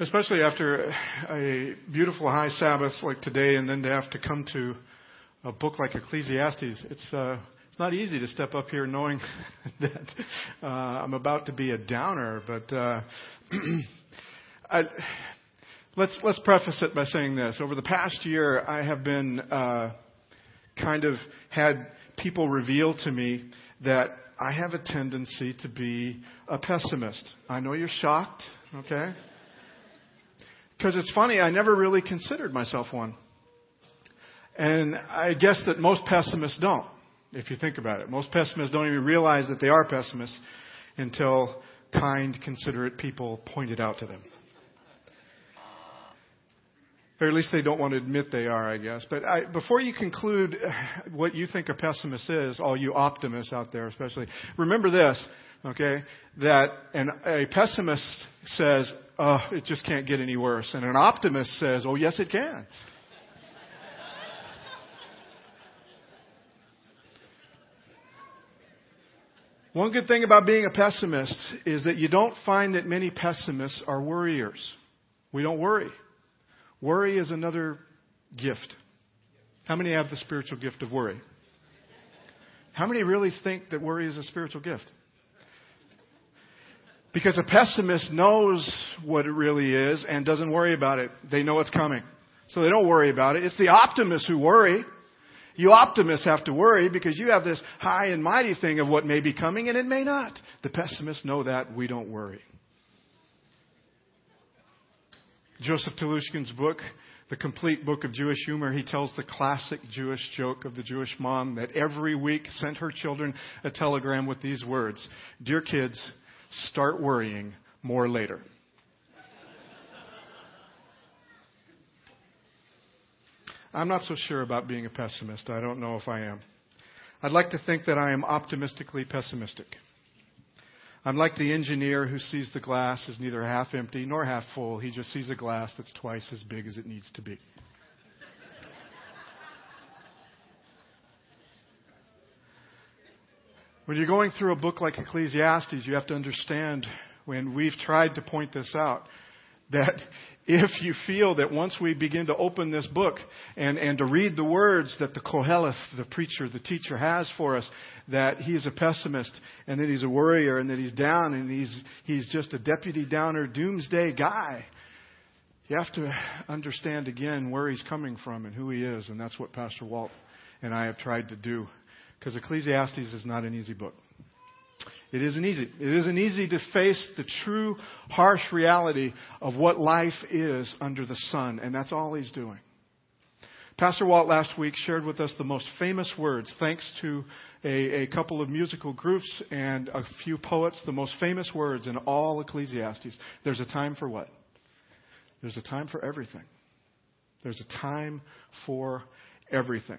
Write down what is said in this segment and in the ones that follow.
Especially after a beautiful high Sabbath like today, and then to have to come to a book like Ecclesiastes, it's uh, it's not easy to step up here knowing that uh, I'm about to be a downer. But uh, I, let's let's preface it by saying this: over the past year, I have been uh, kind of had people reveal to me that I have a tendency to be a pessimist. I know you're shocked, okay? Because it's funny, I never really considered myself one. And I guess that most pessimists don't, if you think about it. Most pessimists don't even realize that they are pessimists until kind, considerate people point it out to them. Or at least they don't want to admit they are, I guess. But I, before you conclude what you think a pessimist is, all you optimists out there especially, remember this, okay? That an, a pessimist says, oh, it just can't get any worse. And an optimist says, oh, yes, it can. One good thing about being a pessimist is that you don't find that many pessimists are worriers. We don't worry. Worry is another gift. How many have the spiritual gift of worry? How many really think that worry is a spiritual gift? Because a pessimist knows what it really is and doesn't worry about it. They know it's coming. So they don't worry about it. It's the optimists who worry. You optimists have to worry because you have this high and mighty thing of what may be coming and it may not. The pessimists know that. We don't worry. Joseph Telushkin's book, The Complete Book of Jewish Humor, he tells the classic Jewish joke of the Jewish mom that every week sent her children a telegram with these words Dear kids, start worrying more later. I'm not so sure about being a pessimist. I don't know if I am. I'd like to think that I am optimistically pessimistic. I'm like the engineer who sees the glass as neither half empty nor half full. He just sees a glass that's twice as big as it needs to be. When you're going through a book like Ecclesiastes, you have to understand, when we've tried to point this out, that if you feel that once we begin to open this book and, and to read the words that the Koheleth, the preacher, the teacher has for us, that he's a pessimist and that he's a worrier and that he's down and he's, he's just a Debbie Downer, doomsday guy, you have to understand again where he's coming from and who he is. And that's what Pastor Walt and I have tried to do. Because Ecclesiastes is not an easy book. It isn't easy. It isn't easy to face the true, harsh reality of what life is under the sun, and that's all he's doing. Pastor Walt last week shared with us the most famous words, thanks to a, a, couple of musical groups and a few poets, the most famous words in all Ecclesiastes. There's a time for what? There's a time for everything. There's a time for everything.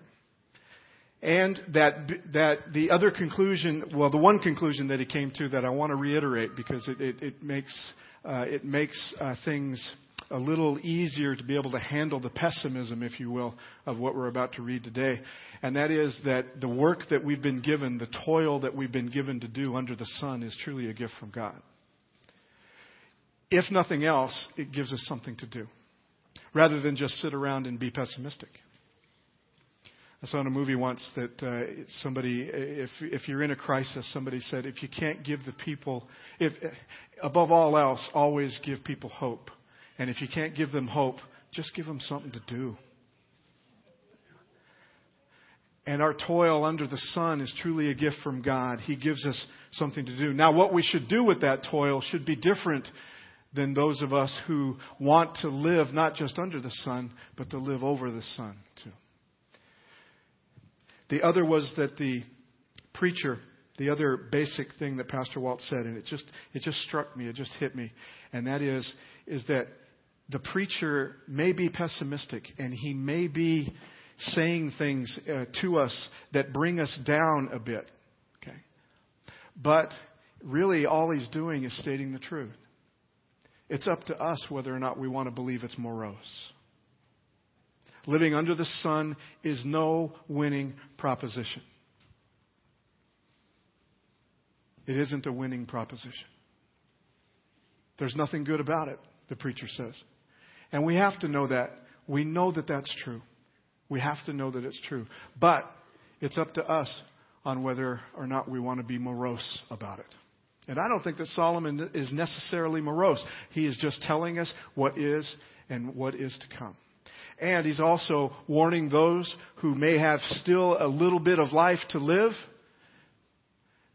And that, that the other conclusion, well, the one conclusion that he came to that I want to reiterate because it, it, it makes, uh, it makes uh, things a little easier to be able to handle the pessimism, if you will, of what we're about to read today. And that is that the work that we've been given, the toil that we've been given to do under the sun is truly a gift from God. If nothing else, it gives us something to do rather than just sit around and be pessimistic. I saw in a movie once that uh, somebody, if if you're in a crisis, somebody said, if you can't give the people, if above all else, always give people hope, and if you can't give them hope, just give them something to do. And our toil under the sun is truly a gift from God. He gives us something to do. Now, what we should do with that toil should be different than those of us who want to live not just under the sun, but to live over the sun too. The other was that the preacher, the other basic thing that Pastor Walt said, and it just it just struck me, it just hit me, and that is is that the preacher may be pessimistic and he may be saying things uh, to us that bring us down a bit. Okay, but really all he's doing is stating the truth. It's up to us whether or not we want to believe it's morose living under the sun is no winning proposition. It isn't a winning proposition. There's nothing good about it. the preacher says. And we have to know that. We know that that's true. We have to know that it's true. But it's up to us on whether or not we want to be morose about it. And I don't think that Solomon is necessarily morose. He is just telling us what is and what is to come. And he's also warning those who may have still a little bit of life to live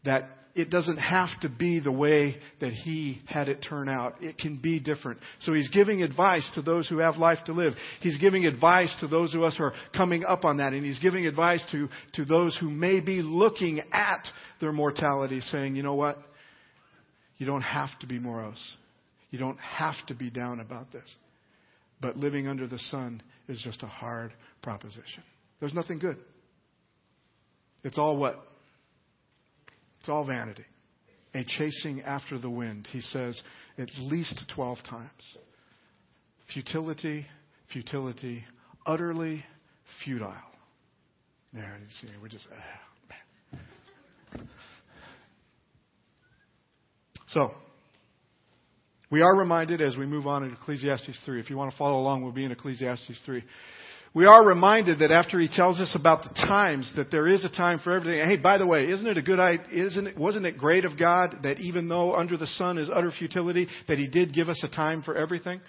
that it doesn't have to be the way that he had it turn out. It can be different. So he's giving advice to those who have life to live. He's giving advice to those of us who are coming up on that. And he's giving advice to, to those who may be looking at their mortality saying, you know what? You don't have to be morose. You don't have to be down about this. But living under the sun is just a hard proposition. There's nothing good. It's all what? It's all vanity. A chasing after the wind, he says at least 12 times. Futility, futility, utterly futile. There, you see, we're just. Uh, so, we are reminded as we move on in Ecclesiastes 3. If you want to follow along, we'll be in Ecclesiastes 3 we are reminded that after he tells us about the times, that there is a time for everything. Hey, by the way, isn't it a good idea? Isn't it, wasn't it great of God that even though under the sun is utter futility, that he did give us a time for everything?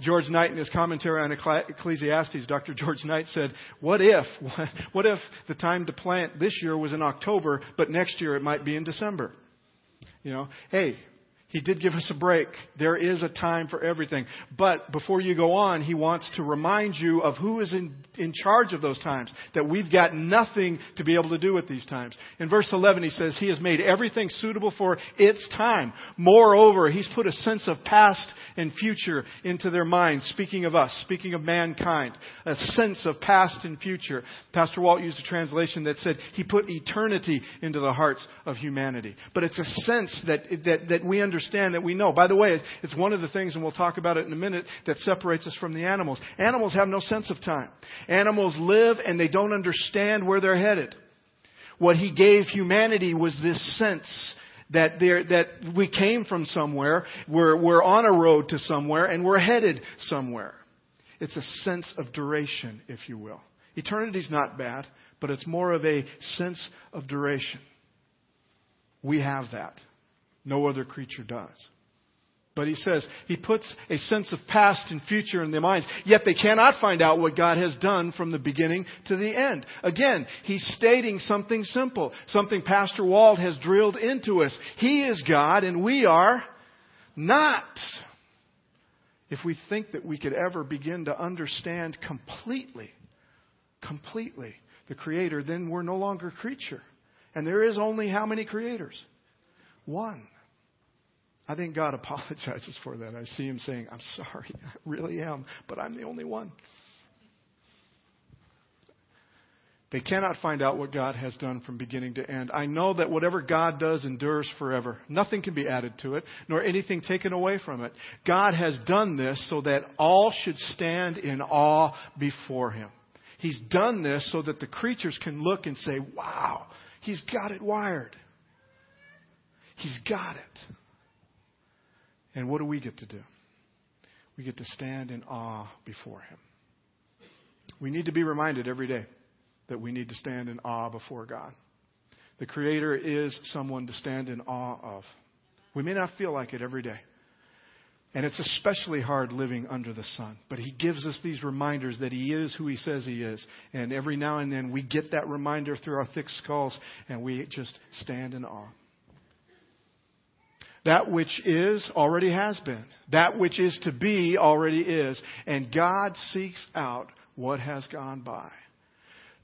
George Knight, in his commentary on Ecclesiastes, Dr. George Knight said, What if, what if the time to plant this year was in October, but next year it might be in December? You know, hey, he did give us a break. There is a time for everything. But before you go on, he wants to remind you of who is in, in charge of those times. That we've got nothing to be able to do with these times. In verse 11, he says, He has made everything suitable for its time. Moreover, He's put a sense of past and future into their minds. Speaking of us, speaking of mankind, a sense of past and future. Pastor Walt used a translation that said, He put eternity into the hearts of humanity. But it's a sense that, that, that we understand understand that we know. By the way, it's one of the things, and we'll talk about it in a minute, that separates us from the animals. Animals have no sense of time. Animals live and they don't understand where they're headed. What he gave humanity was this sense that there, that we came from somewhere, we're, we're on a road to somewhere, and we're headed somewhere. It's a sense of duration, if you will. Eternity's not bad, but it's more of a sense of duration. We have that. No other creature does. But he says he puts a sense of past and future in their minds, yet they cannot find out what God has done from the beginning to the end. Again, he's stating something simple, something Pastor Walt has drilled into us. He is God and we are not. If we think that we could ever begin to understand completely, completely the Creator, then we're no longer creature. And there is only how many creators? One. I think God apologizes for that. I see him saying, I'm sorry, I really am, but I'm the only one. They cannot find out what God has done from beginning to end. I know that whatever God does endures forever. Nothing can be added to it, nor anything taken away from it. God has done this so that all should stand in awe before Him. He's done this so that the creatures can look and say, wow, He's got it wired. He's got it. And what do we get to do? We get to stand in awe before Him. We need to be reminded every day that we need to stand in awe before God. The Creator is someone to stand in awe of. We may not feel like it every day. And it's especially hard living under the sun. But He gives us these reminders that He is who He says He is. And every now and then we get that reminder through our thick skulls and we just stand in awe. That which is already has been. That which is to be already is. And God seeks out what has gone by.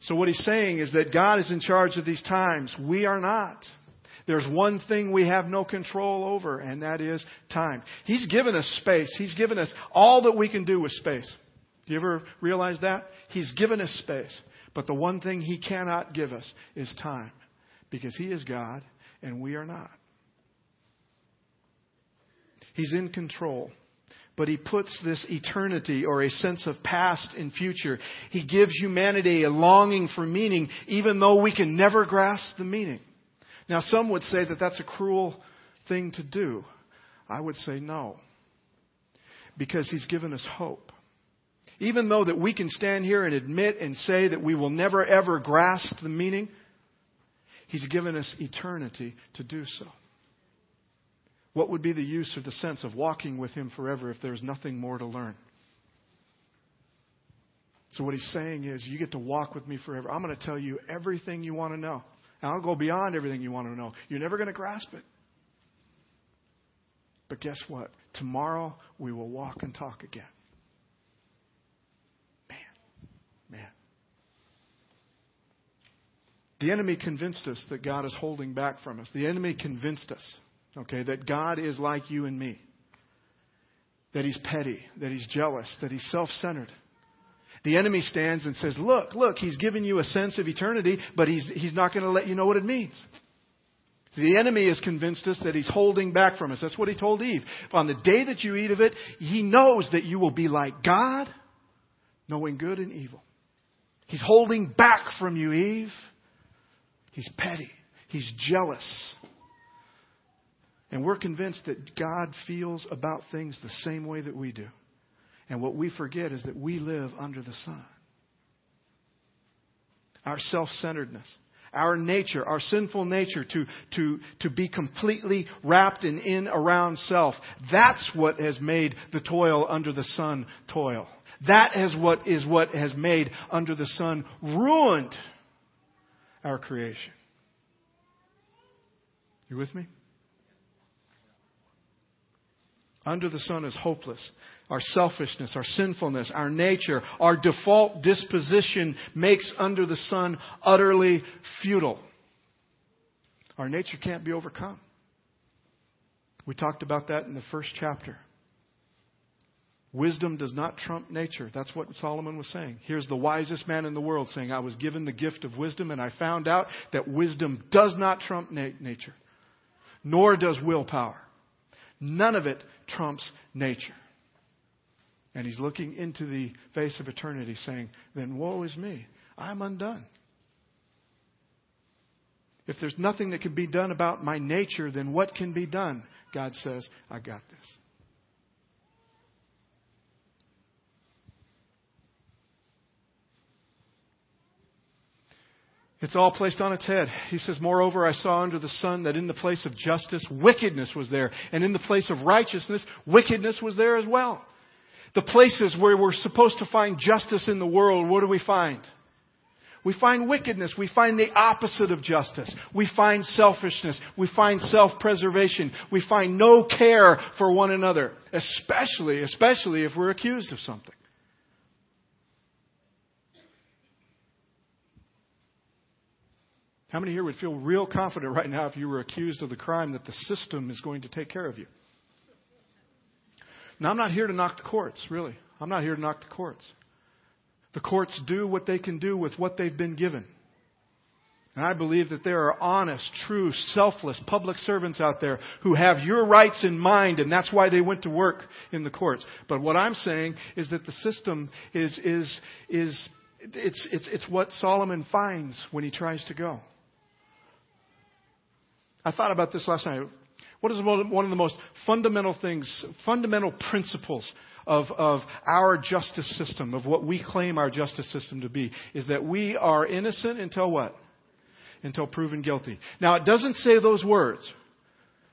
So what he's saying is that God is in charge of these times. We are not. There's one thing we have no control over, and that is time. He's given us space. He's given us all that we can do with space. Do you ever realize that? He's given us space. But the one thing He cannot give us is time. Because He is God, and we are not. He's in control. But he puts this eternity or a sense of past and future. He gives humanity a longing for meaning, even though we can never grasp the meaning. Now, some would say that that's a cruel thing to do. I would say no. Because He's given us hope. Even though that we can stand here and admit and say that we will never ever grasp the meaning, He's given us eternity to do so. What would be the use or the sense of walking with Him forever if there's nothing more to learn? So, what He's saying is, you get to walk with me forever. I'm going to tell you everything you want to know. And I'll go beyond everything you want to know. You're never going to grasp it. But guess what? Tomorrow we will walk and talk again. Man, man. The enemy convinced us that God is holding back from us. The enemy convinced us Okay, that God is like you and me. That he's petty, that he's jealous, that he's self centered. The enemy stands and says, Look, look, he's given you a sense of eternity, but he's, he's not going to let you know what it means. The enemy has convinced us that he's holding back from us. That's what he told Eve. On the day that you eat of it, he knows that you will be like God, knowing good and evil. He's holding back from you, Eve. He's petty. He's jealous. And we're convinced that God feels about things the same way that we do. And what we forget is that we live under the sun. Our self centeredness, our nature, our sinful nature to, to, to be completely wrapped in, in around self, that's what has made the toil under the sun toil. That is what is what has made under the sun ruined our creation. You with me? Under the sun is hopeless. Our selfishness, our sinfulness, our nature, our default disposition makes under the sun utterly futile. Our nature can't be overcome. We talked about that in the first chapter. Wisdom does not trump nature. That's what Solomon was saying. Here's the wisest man in the world saying, I was given the gift of wisdom, and I found out that wisdom does not trump na- nature, nor does willpower. None of it trumps nature. And he's looking into the face of eternity saying, Then woe is me. I'm undone. If there's nothing that can be done about my nature, then what can be done? God says, I got this. It's all placed on its head. He says, Moreover, I saw under the sun that in the place of justice, wickedness was there. And in the place of righteousness, wickedness was there as well. The places where we're supposed to find justice in the world, what do we find? We find wickedness. We find the opposite of justice. We find selfishness. We find self-preservation. We find no care for one another, especially, especially if we're accused of something. How many here would feel real confident right now if you were accused of the crime that the system is going to take care of you? Now, I'm not here to knock the courts, really. I'm not here to knock the courts. The courts do what they can do with what they've been given. And I believe that there are honest, true, selfless public servants out there who have your rights in mind, and that's why they went to work in the courts. But what I'm saying is that the system is, is, is it's, it's, it's what Solomon finds when he tries to go. I thought about this last night. What is one of the most fundamental things, fundamental principles of, of our justice system, of what we claim our justice system to be, is that we are innocent until what? Until proven guilty. Now, it doesn't say those words.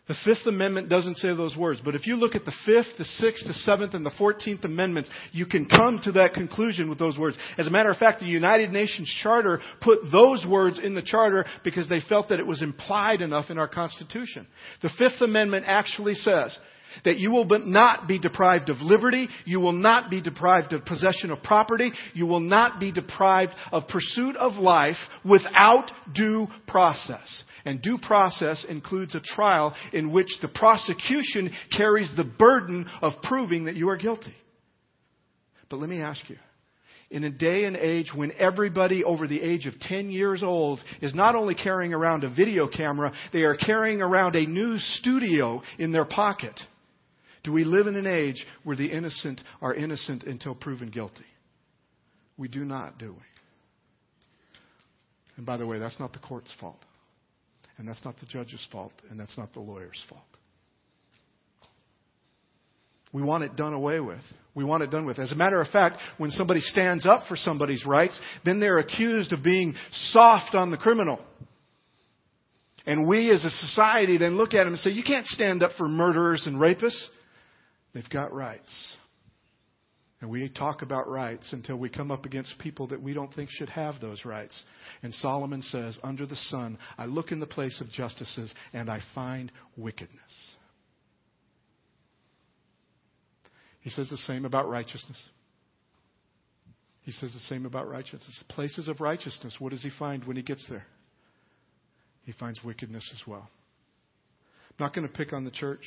The Fifth Amendment doesn't say those words, but if you look at the Fifth, the Sixth, the Seventh, and the Fourteenth Amendments, you can come to that conclusion with those words. As a matter of fact, the United Nations Charter put those words in the Charter because they felt that it was implied enough in our Constitution. The Fifth Amendment actually says, that you will not be deprived of liberty. You will not be deprived of possession of property. You will not be deprived of pursuit of life without due process. And due process includes a trial in which the prosecution carries the burden of proving that you are guilty. But let me ask you, in a day and age when everybody over the age of 10 years old is not only carrying around a video camera, they are carrying around a news studio in their pocket. Do we live in an age where the innocent are innocent until proven guilty? We do not, do we? And by the way, that's not the court's fault. And that's not the judge's fault. And that's not the lawyer's fault. We want it done away with. We want it done with. As a matter of fact, when somebody stands up for somebody's rights, then they're accused of being soft on the criminal. And we as a society then look at them and say, you can't stand up for murderers and rapists. They've got rights. And we talk about rights until we come up against people that we don't think should have those rights. And Solomon says, Under the sun, I look in the place of justices and I find wickedness. He says the same about righteousness. He says the same about righteousness. Places of righteousness, what does he find when he gets there? He finds wickedness as well. I'm not going to pick on the church,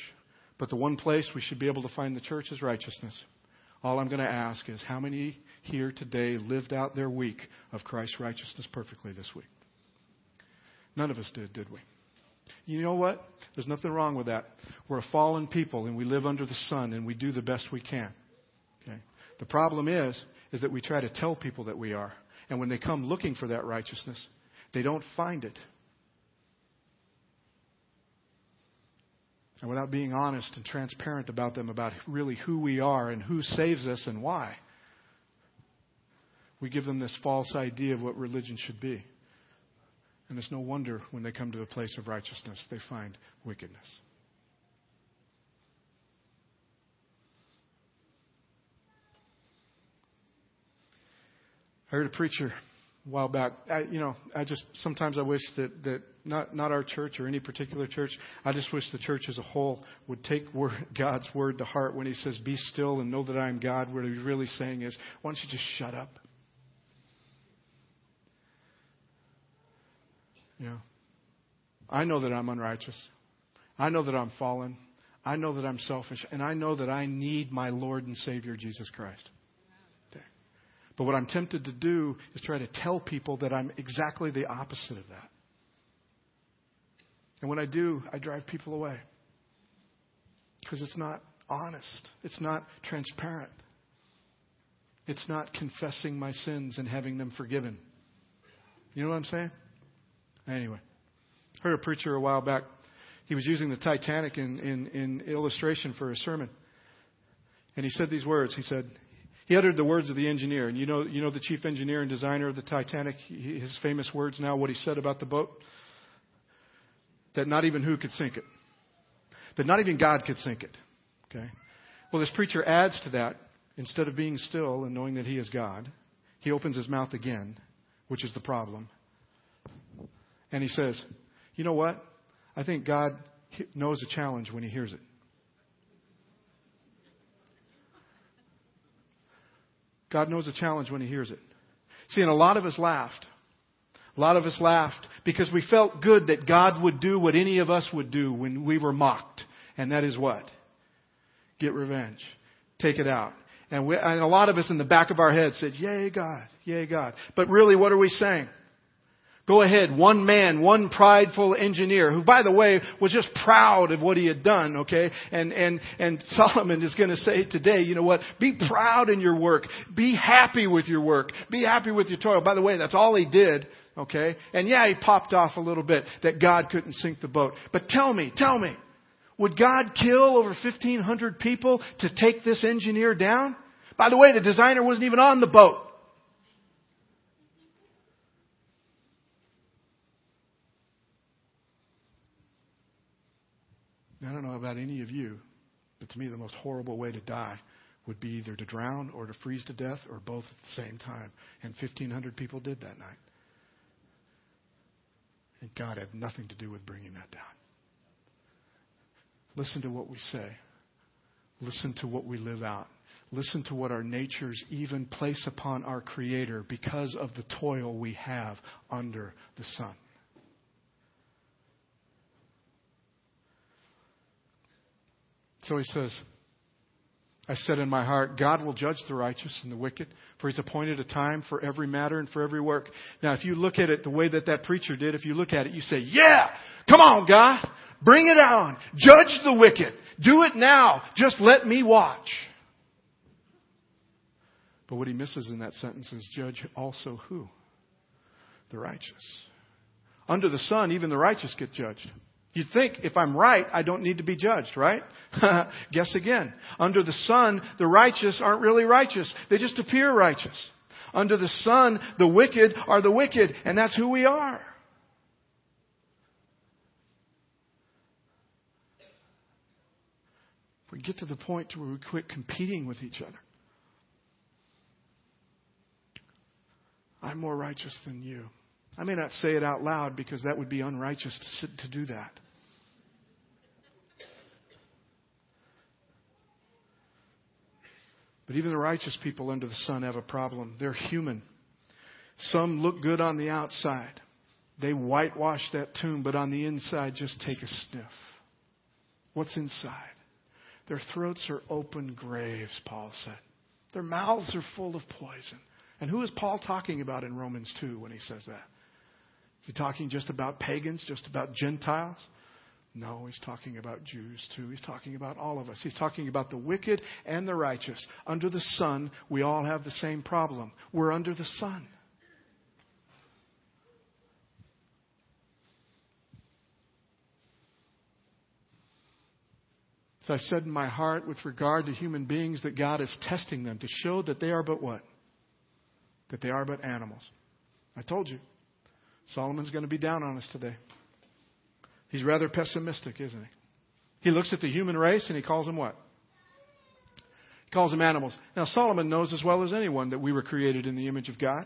but the one place we should be able to find the church is righteousness. All I'm going to ask is how many here today lived out their week of Christ's righteousness perfectly this week? None of us did, did we? You know what? There's nothing wrong with that. We're a fallen people and we live under the sun and we do the best we can. Okay? The problem is, is that we try to tell people that we are. And when they come looking for that righteousness, they don't find it. And without being honest and transparent about them about really who we are and who saves us and why, we give them this false idea of what religion should be. And it's no wonder when they come to the place of righteousness, they find wickedness. I heard a preacher a while back. I, you know, I just sometimes I wish that that not not our church or any particular church. I just wish the church as a whole would take word, God's word to heart when He says, "Be still and know that I am God." What He's really saying is, "Why don't you just shut up?" Know, I know that I'm unrighteous. I know that I'm fallen. I know that I'm selfish. And I know that I need my Lord and Savior, Jesus Christ. But what I'm tempted to do is try to tell people that I'm exactly the opposite of that. And when I do, I drive people away. Because it's not honest, it's not transparent, it's not confessing my sins and having them forgiven. You know what I'm saying? Anyway, I heard a preacher a while back. He was using the Titanic in, in, in illustration for a sermon. And he said these words. He said, he uttered the words of the engineer. And you know, you know the chief engineer and designer of the Titanic, his famous words now, what he said about the boat? That not even who could sink it. That not even God could sink it. Okay? Well, this preacher adds to that, instead of being still and knowing that he is God, he opens his mouth again, which is the problem. And he says, You know what? I think God knows a challenge when he hears it. God knows a challenge when he hears it. See, and a lot of us laughed. A lot of us laughed because we felt good that God would do what any of us would do when we were mocked. And that is what? Get revenge. Take it out. And, we, and a lot of us in the back of our heads said, Yay, God. Yay, God. But really, what are we saying? Go ahead, one man, one prideful engineer, who by the way was just proud of what he had done, okay? And, and, and Solomon is to say today, you know what? Be proud in your work. Be happy with your work. Be happy with your toil. By the way, that's all he did, okay? And yeah, he popped off a little bit that God couldn't sink the boat. But tell me, tell me, would God kill over 1,500 people to take this engineer down? By the way, the designer wasn't even on the boat. I don't know about any of you, but to me, the most horrible way to die would be either to drown or to freeze to death or both at the same time. And 1,500 people did that night. And God had nothing to do with bringing that down. Listen to what we say. Listen to what we live out. Listen to what our natures even place upon our Creator because of the toil we have under the sun. So he says, I said in my heart, God will judge the righteous and the wicked, for he's appointed a time for every matter and for every work. Now, if you look at it the way that that preacher did, if you look at it, you say, yeah, come on, God, bring it on. Judge the wicked. Do it now. Just let me watch. But what he misses in that sentence is judge also who? The righteous. Under the sun, even the righteous get judged. You'd think if I'm right, I don't need to be judged, right? Guess again. Under the sun, the righteous aren't really righteous. They just appear righteous. Under the sun, the wicked are the wicked, and that's who we are. We get to the point where we quit competing with each other. I'm more righteous than you. I may not say it out loud because that would be unrighteous to, to do that. But even the righteous people under the sun have a problem. They're human. Some look good on the outside. They whitewash that tomb, but on the inside, just take a sniff. What's inside? Their throats are open graves, Paul said. Their mouths are full of poison. And who is Paul talking about in Romans 2 when he says that? Is he talking just about pagans, just about Gentiles? No, he's talking about Jews too. He's talking about all of us. He's talking about the wicked and the righteous. Under the sun, we all have the same problem. We're under the sun. So I said in my heart with regard to human beings that God is testing them to show that they are but what? That they are but animals. I told you. Solomon's going to be down on us today. He's rather pessimistic, isn't he? He looks at the human race and he calls them what? He calls them animals. Now, Solomon knows as well as anyone that we were created in the image of God.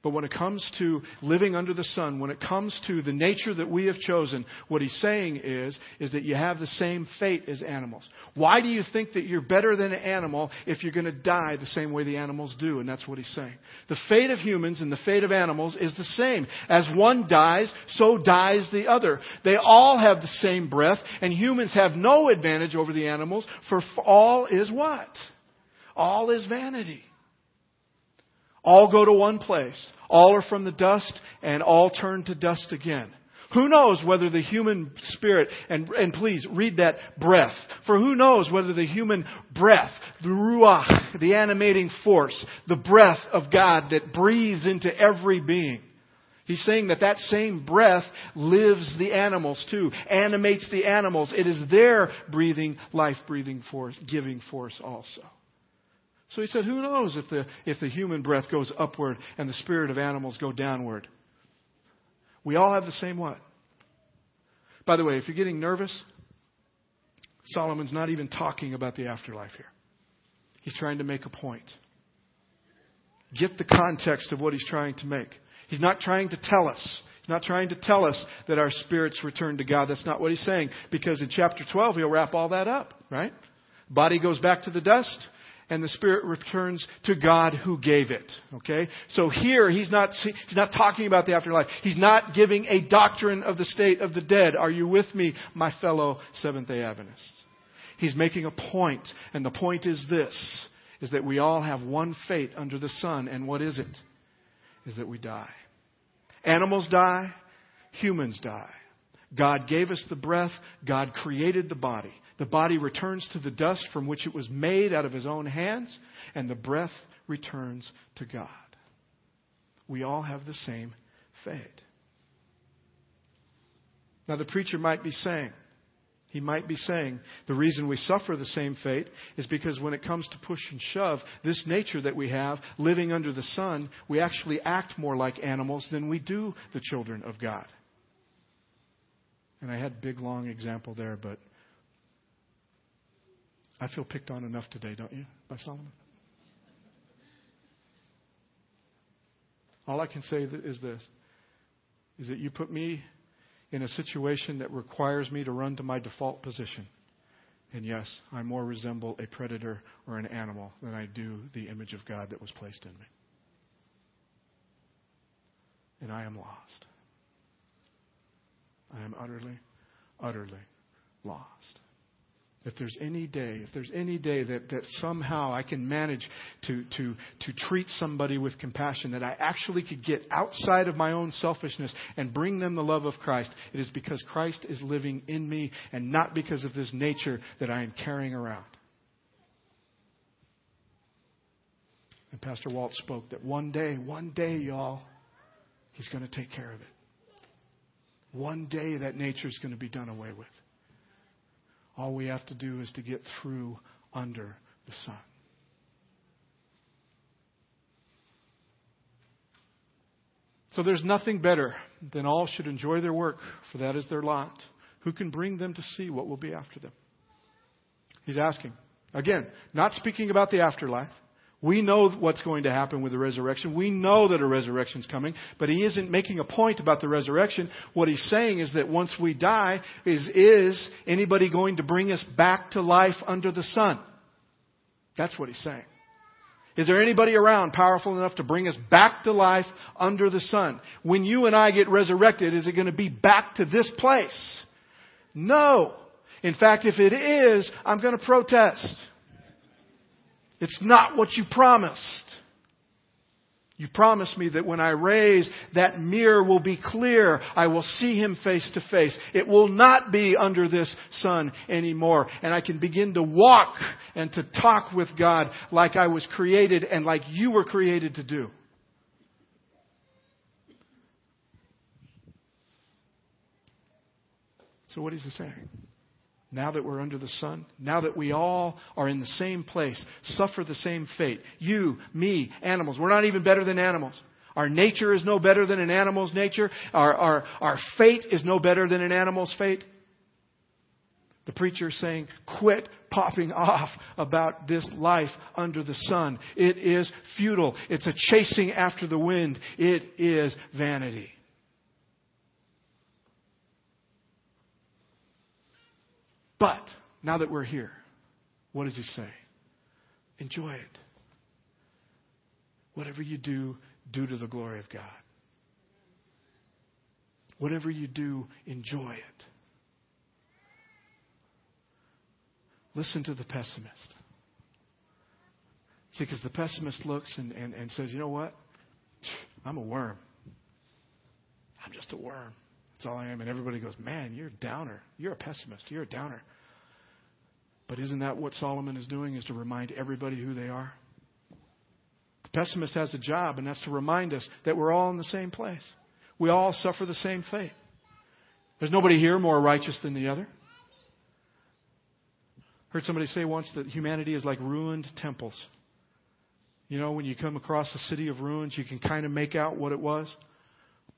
But when it comes to living under the sun, when it comes to the nature that we have chosen, what he's saying is, is that you have the same fate as animals. Why do you think that you're better than an animal if you're going to die the same way the animals do? And that's what he's saying. The fate of humans and the fate of animals is the same. As one dies, so dies the other. They all have the same breath, and humans have no advantage over the animals, for all is what? All is vanity. All go to one place. All are from the dust and all turn to dust again. Who knows whether the human spirit, and, and please read that breath, for who knows whether the human breath, the ruach, the animating force, the breath of God that breathes into every being, He's saying that that same breath lives the animals too, animates the animals. It is their breathing, life breathing force, giving force also. So he said, Who knows if the, if the human breath goes upward and the spirit of animals go downward? We all have the same what? By the way, if you're getting nervous, Solomon's not even talking about the afterlife here. He's trying to make a point. Get the context of what he's trying to make. He's not trying to tell us. He's not trying to tell us that our spirits return to God. That's not what he's saying. Because in chapter 12, he'll wrap all that up, right? Body goes back to the dust and the spirit returns to God who gave it. Okay? So here he's not he's not talking about the afterlife. He's not giving a doctrine of the state of the dead. Are you with me, my fellow Seventh-day Adventists? He's making a point, and the point is this is that we all have one fate under the sun, and what is it? Is that we die. Animals die, humans die. God gave us the breath, God created the body. The body returns to the dust from which it was made out of his own hands, and the breath returns to God. We all have the same fate. Now, the preacher might be saying, he might be saying the reason we suffer the same fate is because when it comes to push and shove, this nature that we have, living under the sun, we actually act more like animals than we do the children of God. And I had a big long example there, but I feel picked on enough today, don't you, by Solomon? All I can say is this is that you put me in a situation that requires me to run to my default position. And yes, I more resemble a predator or an animal than I do the image of God that was placed in me. And I am lost. I am utterly, utterly lost. If there's any day, if there's any day that, that somehow I can manage to, to, to treat somebody with compassion, that I actually could get outside of my own selfishness and bring them the love of Christ, it is because Christ is living in me and not because of this nature that I am carrying around. And Pastor Walt spoke that one day, one day, y'all, he's going to take care of it. One day that nature is going to be done away with. All we have to do is to get through under the sun. So there's nothing better than all should enjoy their work, for that is their lot. Who can bring them to see what will be after them? He's asking. Again, not speaking about the afterlife. We know what's going to happen with the resurrection. We know that a resurrection is coming, but he isn't making a point about the resurrection. What he's saying is that once we die, is, is anybody going to bring us back to life under the sun? That's what he's saying. Is there anybody around powerful enough to bring us back to life under the sun? When you and I get resurrected, is it going to be back to this place? No. In fact, if it is, I'm going to protest. It's not what you promised. You promised me that when I raise, that mirror will be clear. I will see him face to face. It will not be under this sun anymore. And I can begin to walk and to talk with God like I was created and like you were created to do. So what is he saying? Now that we're under the sun, now that we all are in the same place, suffer the same fate. You, me, animals. We're not even better than animals. Our nature is no better than an animal's nature. Our, our, our fate is no better than an animal's fate. The preacher is saying, quit popping off about this life under the sun. It is futile. It's a chasing after the wind. It is vanity. But now that we're here, what does he say? Enjoy it. Whatever you do, do to the glory of God. Whatever you do, enjoy it. Listen to the pessimist. See, because the pessimist looks and, and, and says, you know what? I'm a worm. I'm just a worm. That's all I am. And everybody goes, Man, you're a downer. You're a pessimist. You're a downer. But isn't that what Solomon is doing? Is to remind everybody who they are? The pessimist has a job, and that's to remind us that we're all in the same place. We all suffer the same fate. There's nobody here more righteous than the other. Heard somebody say once that humanity is like ruined temples. You know, when you come across a city of ruins, you can kind of make out what it was.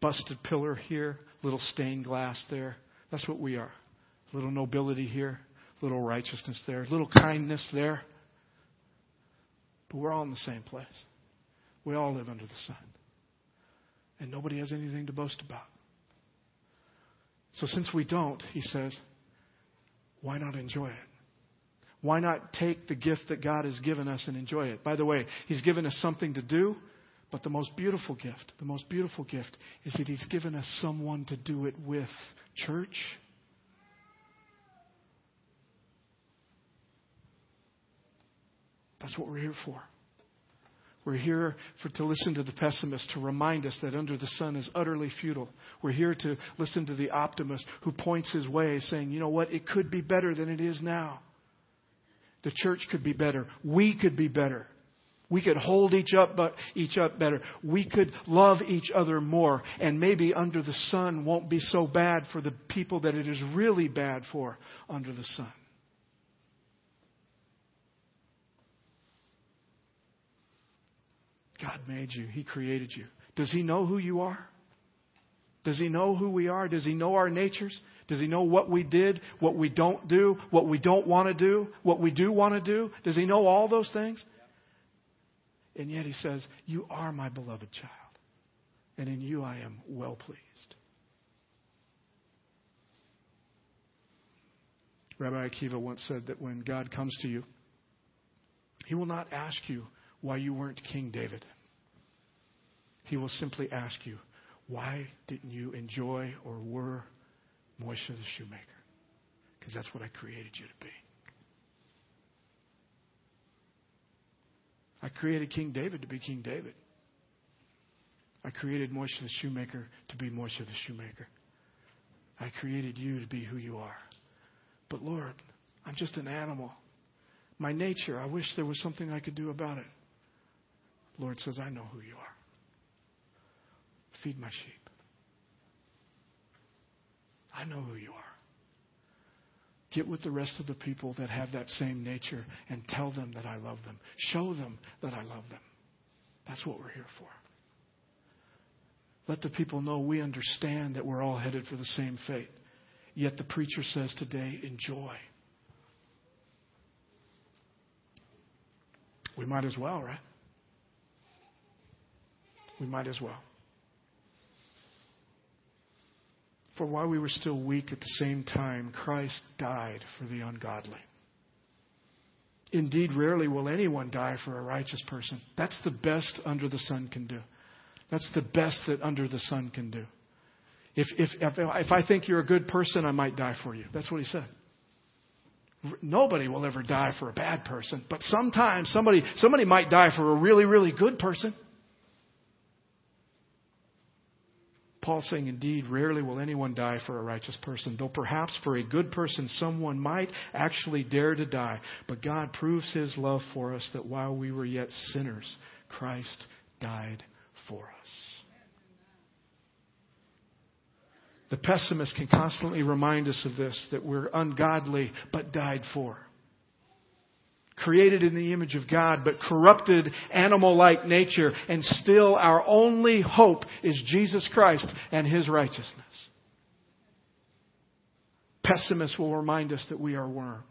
Busted pillar here, little stained glass there. That's what we are. Little nobility here, little righteousness there, little kindness there. But we're all in the same place. We all live under the sun. And nobody has anything to boast about. So since we don't, he says, why not enjoy it? Why not take the gift that God has given us and enjoy it? By the way, He's given us something to do, but the most beautiful gift, the most beautiful gift is that He's given us someone to do it with. Church, that's what we're here for. We're here for, to listen to the pessimist, to remind us that under the sun is utterly futile. We're here to listen to the optimist who points his way, saying, you know what, it could be better than it is now. The church could be better. We could be better. We could hold each up, but each up better. We could love each other more. And maybe under the sun won't be so bad for the people that it is really bad for under the sun. God made you. He created you. Does He know who you are? Does He know who we are? Does He know our natures? Does He know what we did, what we don't do, what we don't want to do, what we do want to do? Does He know all those things? And yet he says, You are my beloved child, and in you I am well pleased. Rabbi Akiva once said that when God comes to you, he will not ask you why you weren't King David. He will simply ask you, why didn't you enjoy or were Moshe the shoemaker? Because that's what I created you to be. I created King David to be King David. I created Moshe the shoemaker to be Moshe the shoemaker. I created you to be who you are. But Lord, I'm just an animal. My nature, I wish there was something I could do about it. Lord says, I know who you are. Feed my sheep. I know who you are. Get with the rest of the people that have that same nature and tell them that I love them. Show them that I love them. That's what we're here for. Let the people know we understand that we're all headed for the same fate. Yet the preacher says today, enjoy. We might as well, right? We might as well. For while we were still weak at the same time, Christ died for the ungodly. Indeed, rarely will anyone die for a righteous person. That's the best under the sun can do. That's the best that under the sun can do. If, if, if, if I think you're a good person, I might die for you. That's what he said. Nobody will ever die for a bad person, but sometimes somebody, somebody might die for a really, really good person. Paul saying, Indeed, rarely will anyone die for a righteous person, though perhaps for a good person someone might actually dare to die. But God proves his love for us that while we were yet sinners, Christ died for us. The pessimist can constantly remind us of this that we're ungodly but died for. Created in the image of God, but corrupted animal like nature, and still our only hope is Jesus Christ and His righteousness. Pessimists will remind us that we are worms.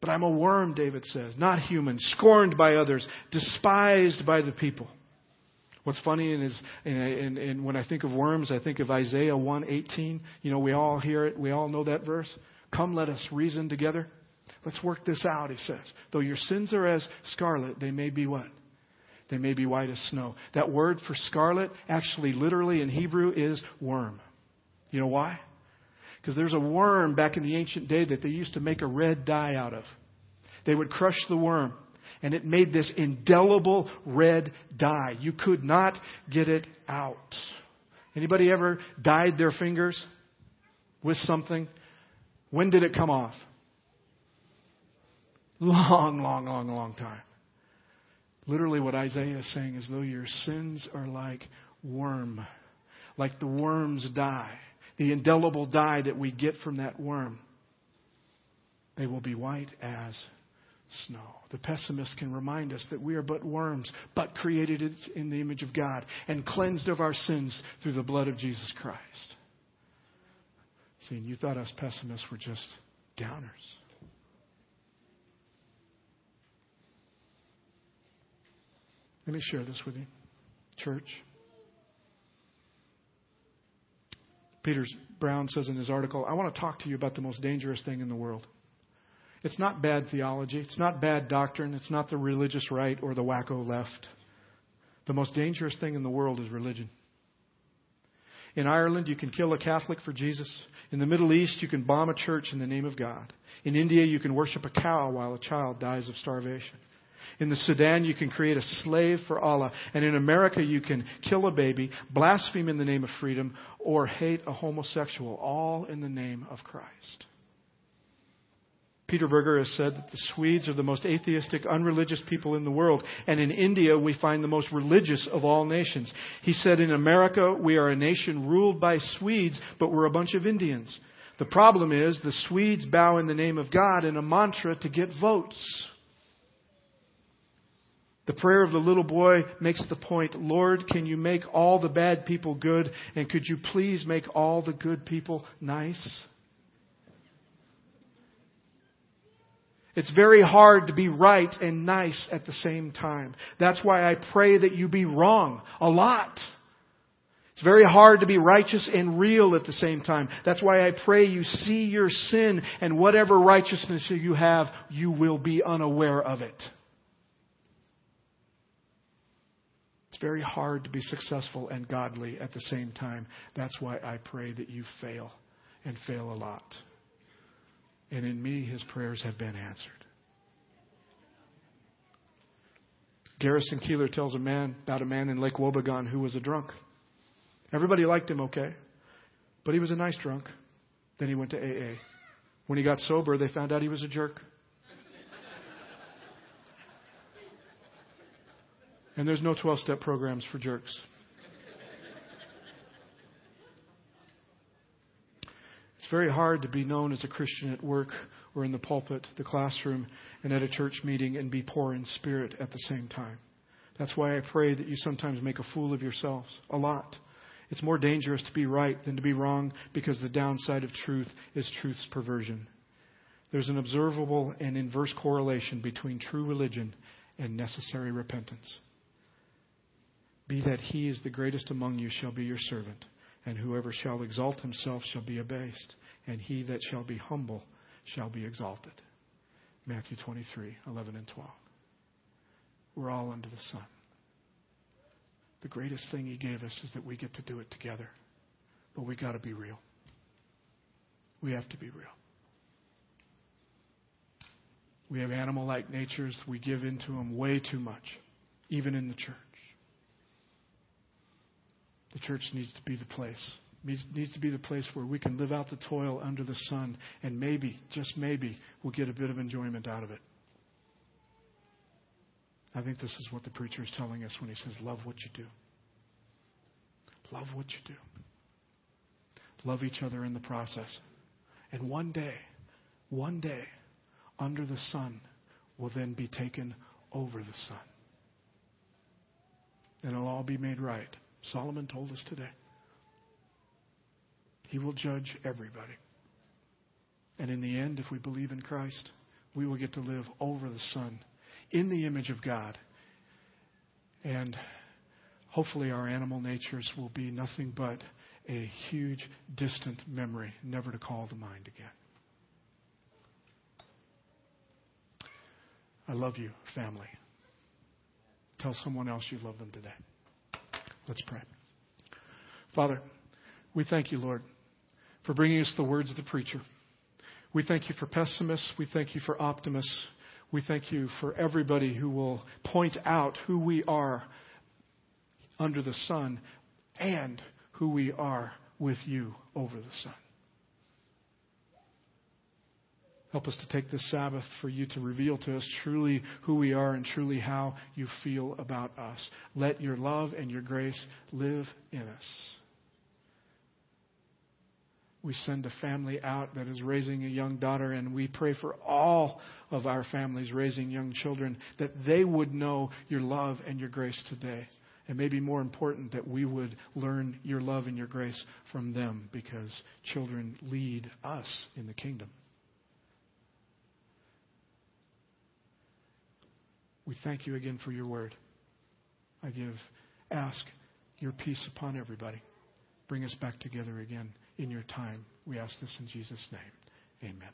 But I'm a worm, David says, not human, scorned by others, despised by the people. What's funny is, and, and, when I think of worms, I think of Isaiah 1:18. You know, we all hear it. We all know that verse. Come, let us reason together. Let's work this out, he says. Though your sins are as scarlet, they may be what? They may be white as snow. That word for scarlet, actually, literally in Hebrew, is worm. You know why? Because there's a worm back in the ancient day that they used to make a red dye out of. They would crush the worm and it made this indelible red dye. You could not get it out. Anybody ever dyed their fingers with something? When did it come off? Long, long, long, long time. Literally, what Isaiah is saying is though your sins are like worm, like the worm's dye, the indelible dye that we get from that worm, they will be white as snow. The pessimist can remind us that we are but worms, but created in the image of God and cleansed of our sins through the blood of Jesus Christ. See, and you thought us pessimists were just downers. Let me share this with you, church. Peter Brown says in his article, I want to talk to you about the most dangerous thing in the world. It's not bad theology. It's not bad doctrine. It's not the religious right or the wacko left. The most dangerous thing in the world is religion. In Ireland, you can kill a Catholic for Jesus. In the Middle East, you can bomb a church in the name of God. In India, you can worship a cow while a child dies of starvation. In the Sudan, you can create a slave for Allah. And in America, you can kill a baby, blaspheme in the name of freedom, or hate a homosexual, all in the name of Christ. Peter Berger has said that the Swedes are the most atheistic, unreligious people in the world. And in India, we find the most religious of all nations. He said, in America, we are a nation ruled by Swedes, but we're a bunch of Indians. The problem is the Swedes bow in the name of God in a mantra to get votes. The prayer of the little boy makes the point Lord, can you make all the bad people good? And could you please make all the good people nice? It's very hard to be right and nice at the same time. That's why I pray that you be wrong a lot. It's very hard to be righteous and real at the same time. That's why I pray you see your sin and whatever righteousness you have, you will be unaware of it. Very hard to be successful and godly at the same time. That's why I pray that you fail and fail a lot. And in me, his prayers have been answered. Garrison Keillor tells a man about a man in Lake Wobegon who was a drunk. Everybody liked him okay, but he was a nice drunk. Then he went to AA. When he got sober, they found out he was a jerk. And there's no 12 step programs for jerks. It's very hard to be known as a Christian at work or in the pulpit, the classroom, and at a church meeting and be poor in spirit at the same time. That's why I pray that you sometimes make a fool of yourselves. A lot. It's more dangerous to be right than to be wrong because the downside of truth is truth's perversion. There's an observable and inverse correlation between true religion and necessary repentance. Be that he is the greatest among you shall be your servant, and whoever shall exalt himself shall be abased, and he that shall be humble shall be exalted. Matthew 23, 11 and 12. We're all under the sun. The greatest thing he gave us is that we get to do it together. But we got to be real. We have to be real. We have animal like natures. We give into them way too much, even in the church. The church needs to be the place. Needs, needs to be the place where we can live out the toil under the sun, and maybe, just maybe, we'll get a bit of enjoyment out of it. I think this is what the preacher is telling us when he says, Love what you do. Love what you do. Love each other in the process. And one day, one day, under the sun will then be taken over the sun. And it'll all be made right. Solomon told us today. He will judge everybody. And in the end, if we believe in Christ, we will get to live over the sun in the image of God. And hopefully, our animal natures will be nothing but a huge, distant memory, never to call to mind again. I love you, family. Tell someone else you love them today. Let's pray. Father, we thank you, Lord, for bringing us the words of the preacher. We thank you for pessimists. We thank you for optimists. We thank you for everybody who will point out who we are under the sun and who we are with you over the sun. Help us to take this Sabbath for you to reveal to us truly who we are and truly how you feel about us. Let your love and your grace live in us. We send a family out that is raising a young daughter, and we pray for all of our families raising young children that they would know your love and your grace today. And maybe more important, that we would learn your love and your grace from them because children lead us in the kingdom. We thank you again for your word. I give, ask your peace upon everybody. Bring us back together again in your time. We ask this in Jesus' name. Amen.